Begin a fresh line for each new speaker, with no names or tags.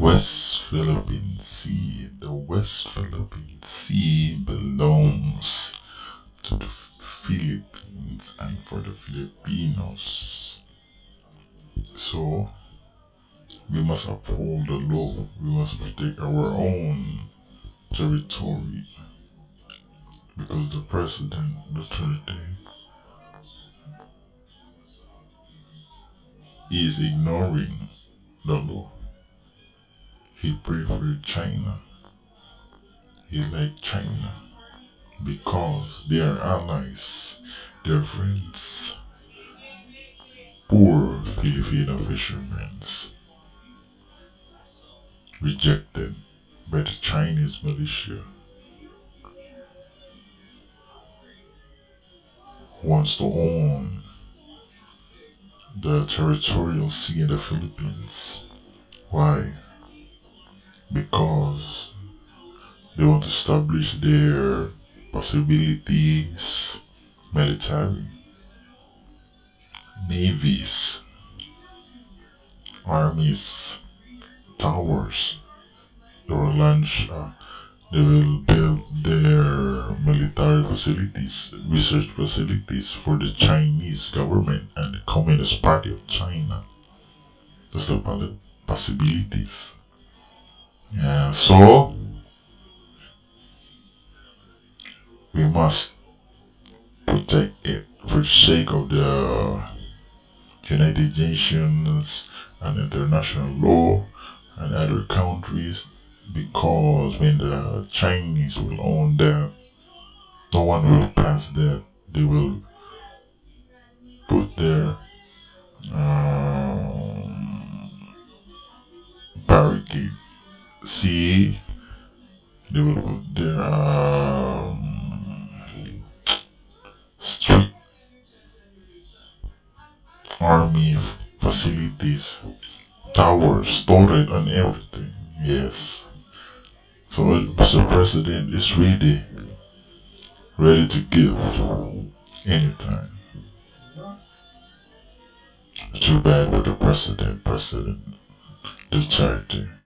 West Philippine Sea. The West Philippine Sea belongs to the Philippines and for the Filipinos. So, we must uphold the law. We must protect our own territory because the president, the Duterte, is ignoring the law. He preferred China. He liked China because they are allies, they're friends. Poor Filipino fishermen rejected by the Chinese militia wants to own the territorial sea in the Philippines. Why? They want to establish their possibilities, military, navies, armies, towers. They will launch, uh, they will build their military facilities, research facilities for the Chinese government and the Communist Party of China. That's the possibilities. Yeah, so we must protect it for the sake of the United Nations and international law and other countries because when the Chinese will own that, no one will pass that. They will put their um, barricade. See, they will put their um, army facilities, towers, storage, and everything. Yes. So Mr. President is ready, ready to give anytime. Too bad for the president, President the Duterte.